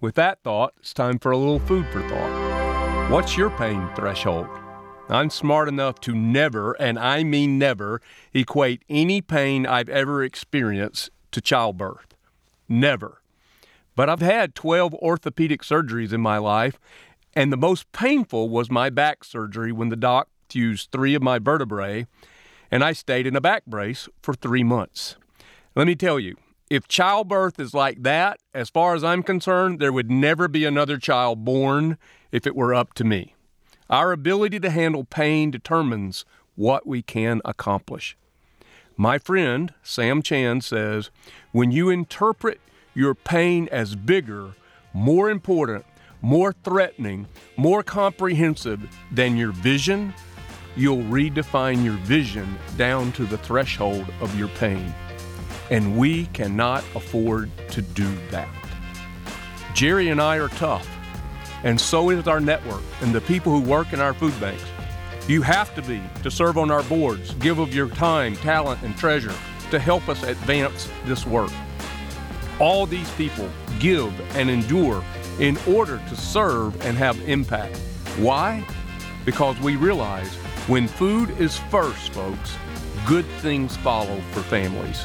with that thought, it's time for a little food for thought. What's your pain threshold? I'm smart enough to never, and I mean never, equate any pain I've ever experienced to childbirth. Never. But I've had 12 orthopedic surgeries in my life, and the most painful was my back surgery when the doc fused three of my vertebrae, and I stayed in a back brace for three months. Let me tell you, if childbirth is like that, as far as I'm concerned, there would never be another child born if it were up to me. Our ability to handle pain determines what we can accomplish. My friend, Sam Chand, says when you interpret your pain as bigger, more important, more threatening, more comprehensive than your vision, you'll redefine your vision down to the threshold of your pain. And we cannot afford to do that. Jerry and I are tough, and so is our network and the people who work in our food banks. You have to be to serve on our boards, give of your time, talent, and treasure to help us advance this work. All these people give and endure in order to serve and have impact. Why? Because we realize when food is first, folks, good things follow for families.